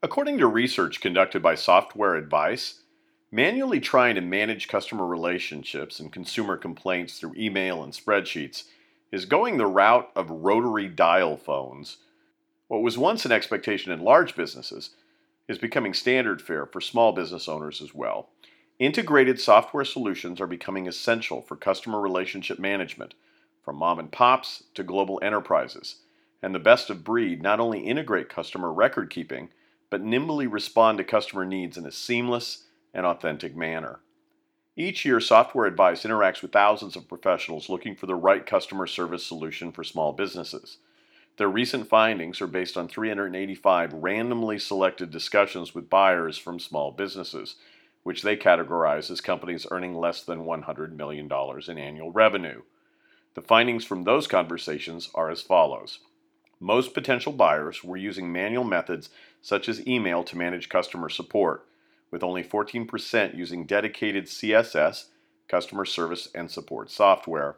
According to research conducted by Software Advice, manually trying to manage customer relationships and consumer complaints through email and spreadsheets is going the route of rotary dial phones. What was once an expectation in large businesses is becoming standard fare for small business owners as well. Integrated software solutions are becoming essential for customer relationship management, from mom and pops to global enterprises. And the best of breed not only integrate customer record keeping, but nimbly respond to customer needs in a seamless and authentic manner. Each year, Software Advice interacts with thousands of professionals looking for the right customer service solution for small businesses. Their recent findings are based on 385 randomly selected discussions with buyers from small businesses, which they categorize as companies earning less than $100 million in annual revenue. The findings from those conversations are as follows. Most potential buyers were using manual methods such as email to manage customer support, with only 14% using dedicated CSS, customer service and support software.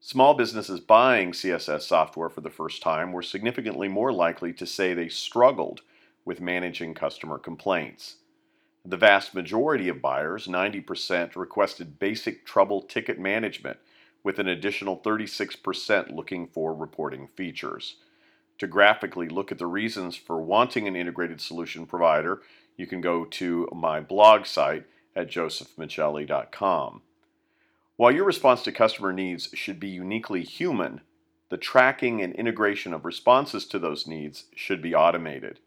Small businesses buying CSS software for the first time were significantly more likely to say they struggled with managing customer complaints. The vast majority of buyers, 90%, requested basic trouble ticket management, with an additional 36% looking for reporting features. To graphically look at the reasons for wanting an integrated solution provider, you can go to my blog site at josephmichelli.com. While your response to customer needs should be uniquely human, the tracking and integration of responses to those needs should be automated.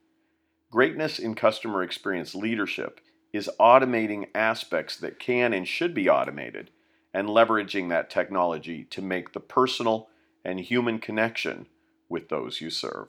Greatness in customer experience leadership is automating aspects that can and should be automated and leveraging that technology to make the personal and human connection with those you serve.